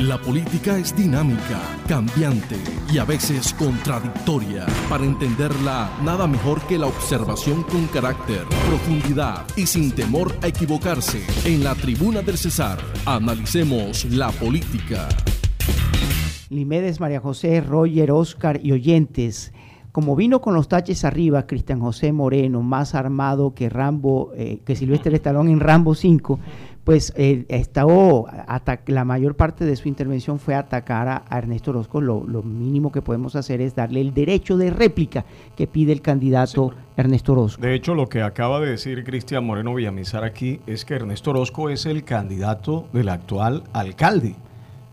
La política es dinámica, cambiante y a veces contradictoria. Para entenderla, nada mejor que la observación con carácter, profundidad y sin temor a equivocarse. En la tribuna del Cesar, analicemos la política. Limedes, María José, Roger, Oscar y oyentes. Como vino con los taches arriba, Cristian José Moreno, más armado que Rambo, eh, que Silvestre Estalón en Rambo 5, pues eh, estado, la mayor parte de su intervención fue atacar a, Ernesto Orozco. Lo, mínimo que podemos hacer es darle el derecho de réplica que pide el candidato Ernesto Orozco. De hecho, lo que acaba de decir Cristian Moreno Villamizar aquí es que Ernesto Orozco es el candidato del actual alcalde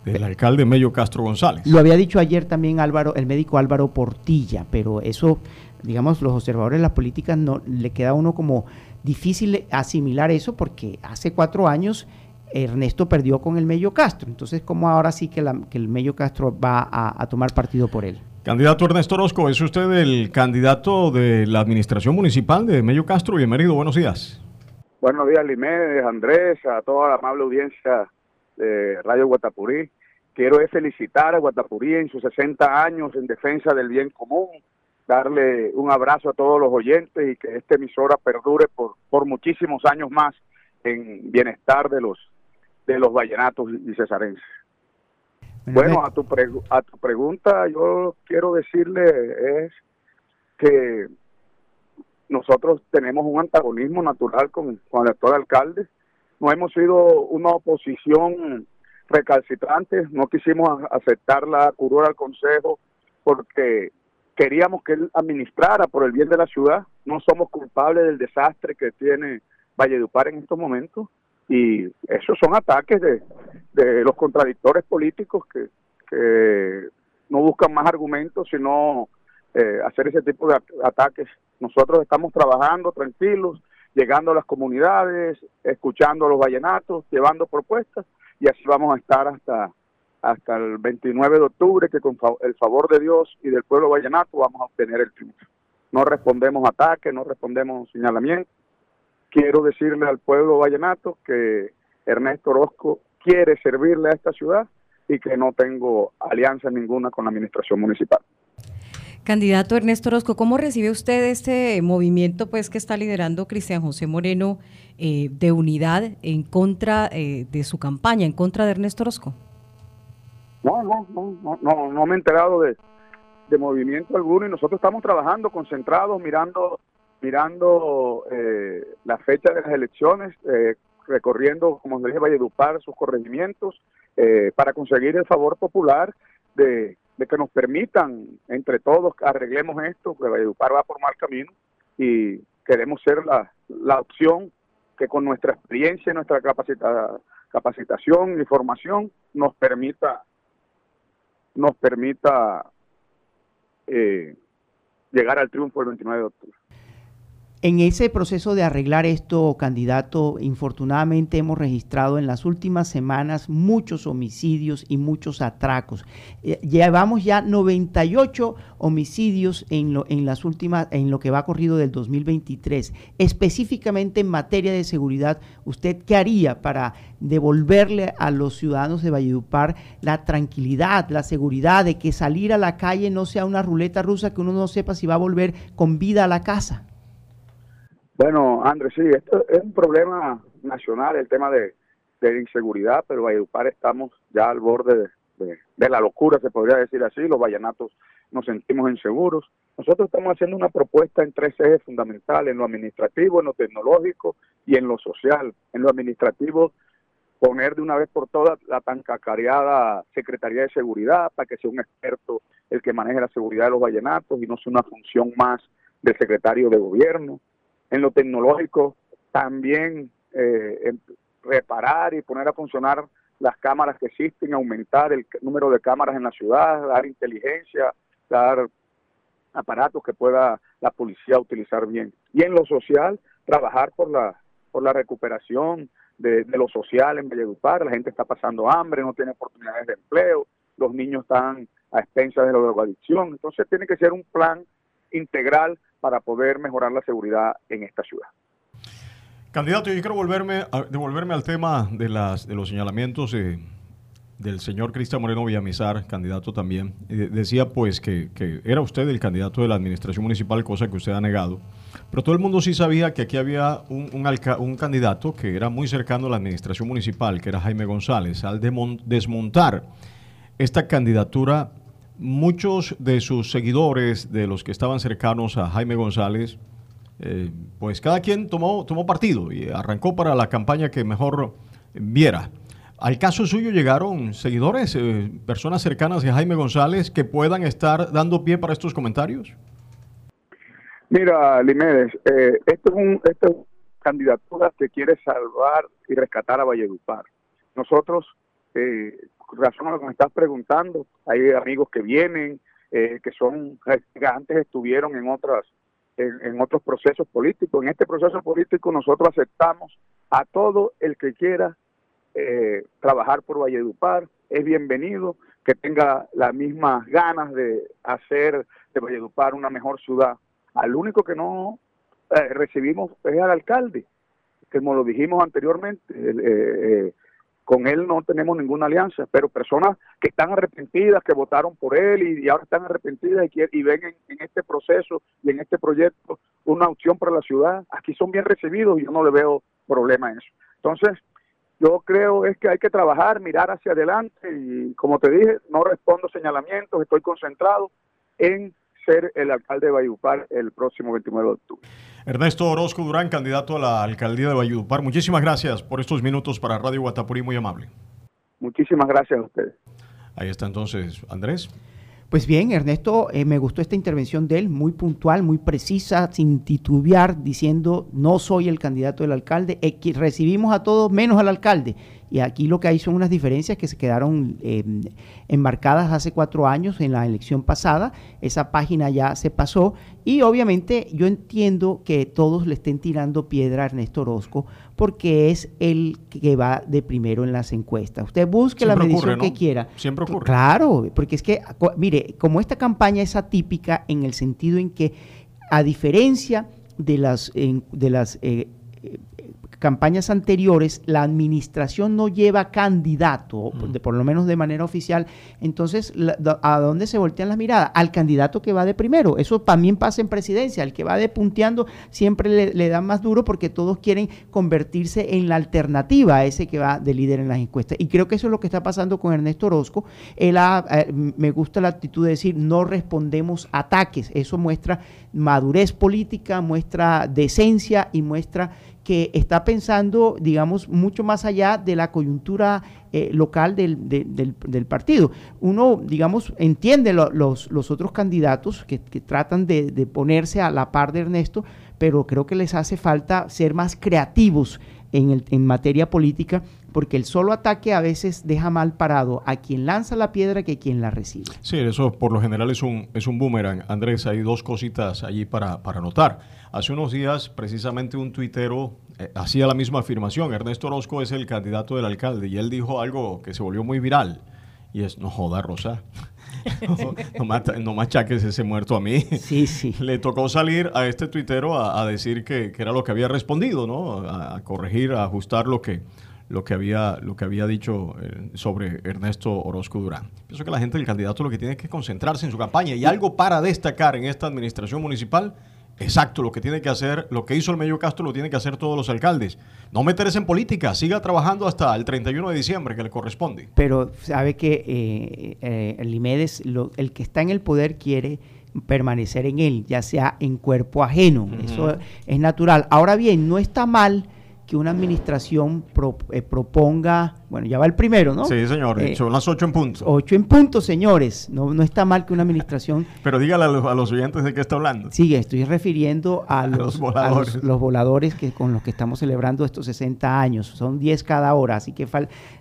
del alcalde Mello Castro González. Lo había dicho ayer también Álvaro, el médico Álvaro Portilla, pero eso, digamos, los observadores de la política no le queda a uno como difícil asimilar eso porque hace cuatro años Ernesto perdió con el Mello Castro. Entonces, ¿cómo ahora sí que, el Mello Castro va a, tomar partido por él? Candidato Ernesto Orozco, ¿es usted el candidato de la administración municipal de Mello Castro? Bienvenido, buenos días. Buenos días, Liménez, Andrés, a toda la amable audiencia de Radio Guatapurí. Quiero felicitar a Guatapurí en sus 60 años en defensa del bien común, darle un abrazo a todos los oyentes y que esta emisora perdure por, por muchísimos años más en bienestar de los de los vallenatos y cesarenses. Bueno, a tu, a tu pregunta yo quiero decirle es que nosotros tenemos un antagonismo natural con, con el actual alcalde. No hemos sido una oposición recalcitrante, no quisimos aceptar la curura al consejo porque queríamos que él administrara por el bien de la ciudad. No somos culpables del desastre que tiene Valledupar en estos momentos. Y esos son ataques de, los contradictores políticos que, no buscan más argumentos, sino eh, hacer ese tipo de ataques. Nosotros estamos trabajando tranquilos, llegando a las comunidades, escuchando los vallenatos, llevando propuestas, y así vamos a estar hasta hasta el 29 de octubre, que con el favor de Dios y del pueblo vallenato vamos a obtener el triunfo. No respondemos ataques, no respondemos señalamientos. Quiero decirle al pueblo vallenato que Ernesto Orozco quiere servirle a esta ciudad y que no tengo alianza ninguna con la administración municipal. Candidato Ernesto Orozco, ¿cómo recibe usted este movimiento pues que está liderando Cristian José Moreno eh, de unidad en contra eh, de su campaña, en contra de Ernesto Orozco? No, no, no, no, no, me he enterado de, movimiento alguno y nosotros estamos trabajando concentrados, mirando, mirando eh, la fecha de las elecciones, eh, recorriendo, como dije, Valledupar, sus corregimientos, para conseguir el favor popular de, que nos permitan, entre todos, arreglemos esto, que Valledupar va por mal camino y queremos ser la, la opción que con nuestra experiencia, nuestra capacita, capacitación y formación nos permita nos permita eh, llegar al triunfo el 29 de octubre. En ese proceso de arreglar esto, candidato, infortunadamente hemos registrado en las últimas semanas muchos homicidios y muchos atracos. Eh, llevamos ya 98 homicidios en lo, en las últimas, en lo que va corrido del 2023. Específicamente en materia de seguridad, ¿usted qué haría para devolverle a los ciudadanos de Valledupar la tranquilidad, la seguridad de que salir a la calle no sea una ruleta rusa que uno no sepa si va a volver con vida a la casa? Bueno, Andrés, sí, esto es un problema nacional, el tema de, inseguridad, pero Valledupar estamos ya al borde de, la locura, se podría decir así, los vallenatos nos sentimos inseguros. Nosotros estamos haciendo una propuesta en tres ejes fundamentales, en lo administrativo, en lo tecnológico y en lo social. En lo administrativo, poner de una vez por todas la tan cacareada Secretaría de Seguridad para que sea un experto el que maneje la seguridad de los vallenatos y no sea una función más del secretario de gobierno en lo tecnológico, también eh, reparar y poner a funcionar las cámaras que existen, aumentar el número de cámaras en la ciudad, dar inteligencia, dar aparatos que pueda la policía utilizar bien. Y en lo social, trabajar por la, por la recuperación de, lo social en Valledupar. La gente está pasando hambre, no tiene oportunidades de empleo, los niños están a expensas de la drogadicción. Entonces tiene que ser un plan integral para poder mejorar la seguridad en esta ciudad. Candidato, yo quiero volverme a, devolverme al tema de, las, de los señalamientos del señor Cristian Moreno Villamizar, candidato también, decía pues que, era usted el candidato de la administración municipal, cosa que usted ha negado. Pero todo el mundo sí sabía que aquí había un, un, candidato que era muy cercano a la administración municipal, que era Jaime González. Al desmontar esta candidatura, muchos de sus seguidores, de los que estaban cercanos a Jaime González, eh, pues cada quien tomó, tomó partido y arrancó para la campaña que mejor viera. ¿Al caso suyo llegaron seguidores, eh, personas cercanas a Jaime González que puedan estar dando pie para estos comentarios? Mira, Limedes, eh, esto, es esto es una candidatura que quiere salvar y rescatar a Valledupar. Nosotros, eh, razón a lo que me estás preguntando, hay amigos que vienen, eh, que son, antes estuvieron en otras en, otros procesos políticos. En este proceso político nosotros aceptamos a todo el que quiera eh, trabajar por Valledupar, es bienvenido, que tenga las mismas ganas de hacer de Valledupar una mejor ciudad. Al único que no eh, recibimos es al alcalde, como lo dijimos anteriormente, eh, con él no tenemos ninguna alianza, pero personas que están arrepentidas, que votaron por él y, ahora están arrepentidas y, y ven en, en, este proceso y en este proyecto una opción para la ciudad, aquí son bien recibidos y yo no le veo problema en eso. Entonces, yo creo es que hay que trabajar, mirar hacia adelante y como te dije, no respondo señalamientos, estoy concentrado en ser el alcalde de Valledupar el próximo 29 de octubre. Ernesto Orozco Durán, candidato a la alcaldía de Valledupar, muchísimas gracias por estos minutos para Radio Guatapurí, muy amable. Muchísimas gracias a ustedes. Ahí está entonces, Andrés. Pues bien, Ernesto, eh, me gustó esta intervención de él, muy puntual, muy precisa, sin titubear, diciendo no soy el candidato del alcalde, eh, recibimos a todos menos al alcalde. Y aquí lo que hay son unas diferencias que se quedaron em, enmarcadas hace cuatro años en la elección pasada. Esa página ya se pasó y obviamente yo entiendo que todos le estén tirando piedra a Ernesto Orozco porque es el que va de primero en las encuestas. Usted busque la medición que quiera. Siempre ocurre. Claro, porque es que, mire, como esta campaña es atípica en el sentido en que, a diferencia de las, de las eh, campañas anteriores la administración no lleva candidato, de, por lo menos de manera oficial, entonces ¿a dónde se voltean las miradas? Al candidato que va de primero. Eso también pasa en presidencia. El que va de punteando siempre le, le da más duro porque todos quieren convertirse en la alternativa a ese que va de líder en las encuestas. Y creo que eso es lo que está pasando con Ernesto Orozco. Él eh, me gusta la actitud de decir no respondemos ataques. Eso muestra madurez política, muestra decencia y muestra que está pensando, digamos, mucho más allá de la coyuntura eh, local del, del, partido. Uno, digamos, entiende los, los, otros candidatos que, tratan de, de, ponerse a la par de Ernesto, pero creo que les hace falta ser más creativos en, el, en materia política, porque el solo ataque a veces deja mal parado a quien lanza la piedra que quien la recibe. Sí, eso por lo general es un, es un boomerang. Andrés, hay dos cositas allí para, para notar. Hace unos días, precisamente un tuitero eh, hacía la misma afirmación. Ernesto Orozco es el candidato del alcalde y él dijo algo que se volvió muy viral. Y es, no joda, Rosa. No, no, machaques ese muerto a mí. Sí, sí. Le tocó salir a este tuitero a, decir que, era lo que había respondido, ¿no? A, corregir, a ajustar lo que, lo que había, lo que había dicho eh, sobre Ernesto Orozco Durán. Pienso que la gente del candidato lo que tiene que concentrarse en su campaña y algo para destacar en esta administración municipal Exacto, lo que tiene que hacer, lo que hizo el Medio Castro lo tienen que hacer todos los alcaldes. No meterse en política, siga trabajando hasta el 31 de diciembre que le corresponde. Pero sabe que eh, eh, el Limedes, el que está en el poder quiere permanecer en él, ya sea en cuerpo ajeno. Eso es natural. Ahora bien, no está mal que una administración eh, proponga, bueno, ya va el primero, ¿no? Sí, señor, eh, son las ocho en punto. Ocho en punto, señores. No, no está mal que una administración... Pero dígale a los, oyentes de qué está hablando. Sí, estoy refiriendo a, los, voladores, los, voladores que, con los que estamos celebrando estos 60 años. Son 10 cada hora, así que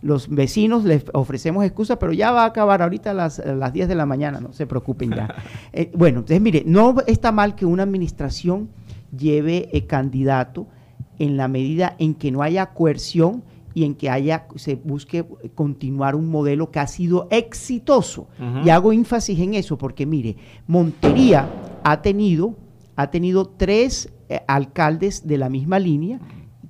los vecinos les ofrecemos excusa, pero ya va a acabar ahorita a las, las 10 de la mañana, no se preocupen ya. Eh, bueno, entonces mire, no está mal que una administración lleve candidato en la medida en que no haya coerción y en que haya se busque continuar un modelo que ha sido exitoso. Y hago énfasis en eso porque mire, Montería ha tenido ha tenido tres eh, alcaldes de la misma línea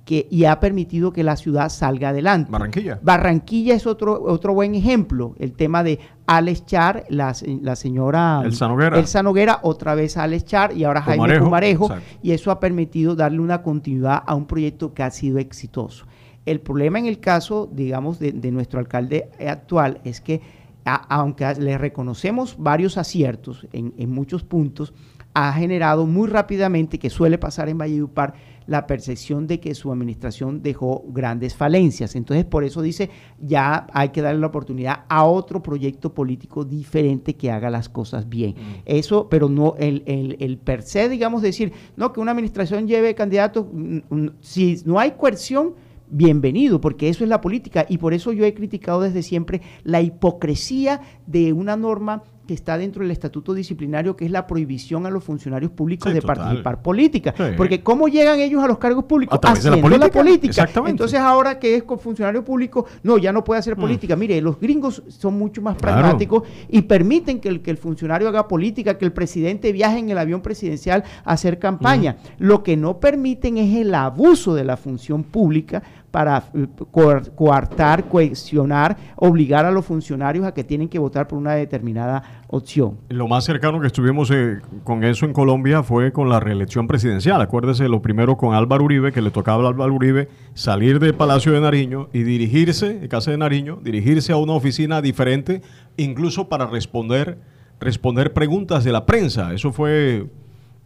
que, y ha permitido que la ciudad salga adelante. Barranquilla. Barranquilla es otro, otro buen ejemplo. El tema de Alex Char, la, la señora Elsa Noguera. Elsa Noguera, otra vez Alex Char y ahora Jaime Pumarejo, Pumarejo. Y eso ha permitido darle una continuidad a un proyecto que ha sido exitoso. El problema en el caso, digamos, de, de nuestro alcalde actual es que, a- aunque le reconocemos varios aciertos en, en muchos puntos, ha generado muy rápidamente, que suele pasar en Valledupar, la percepción de que su administración dejó grandes falencias. Entonces, por eso dice, ya hay que darle la oportunidad a otro proyecto político diferente que haga las cosas bien. Eso, pero no el, el, el per se, digamos, decir, no, que una administración lleve candidatos, mm, mm, si no hay coerción, bienvenido, porque eso es la política y por eso yo he criticado desde siempre la hipocresía de una norma que está dentro del estatuto disciplinario, que es la prohibición a los funcionarios públicos Sí, de total. participar política. Sí. Porque ¿cómo llegan ellos a los cargos públicos? A de la Haciendo política. política. Exactamente. Entonces ahora que es con funcionario público, no, ya no puede hacer política. Mire, los gringos son mucho más Mm. Claro. pragmáticos y permiten que el, que el funcionario haga política, que el presidente viaje en el avión presidencial a hacer campaña. Lo que no permiten es el abuso de la función pública para eh, coar- coartar, coaccionar, obligar a los funcionarios a que tienen que votar por una determinada opción. Lo más cercano que estuvimos eh, con eso en Colombia fue con la reelección presidencial. Acuérdese lo primero con Álvaro Uribe, que le tocaba a Álvaro Uribe salir del Palacio de Nariño y dirigirse, de Casa de Nariño, dirigirse a una oficina diferente, incluso para responder, responder preguntas de la prensa. Eso fue,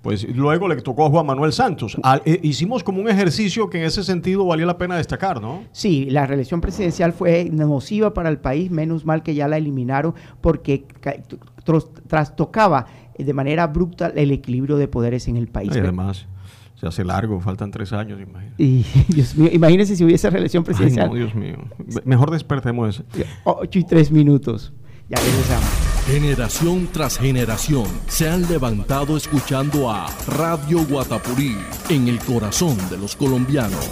pues luego le tocó a Juan Manuel Santos. Al- eh, hicimos como un ejercicio que en ese sentido valía la pena destacar, ¿no? Sí, la reelección presidencial fue nociva para el país, menos mal que ya la eliminaron porque trastocaba eh, de manera abrupta el equilibrio de poderes en el país. Y además, se hace largo, faltan tres años, imagínate. Y, Dios mío, imagínense si hubiese reelección Ay, presidencial. no, Dios mío. Mejor despertemos eso. 8 y 3 minutos. Ya regresamos. Generación tras generación se han levantado escuchando a Radio Guatapurí en el corazón de los colombianos.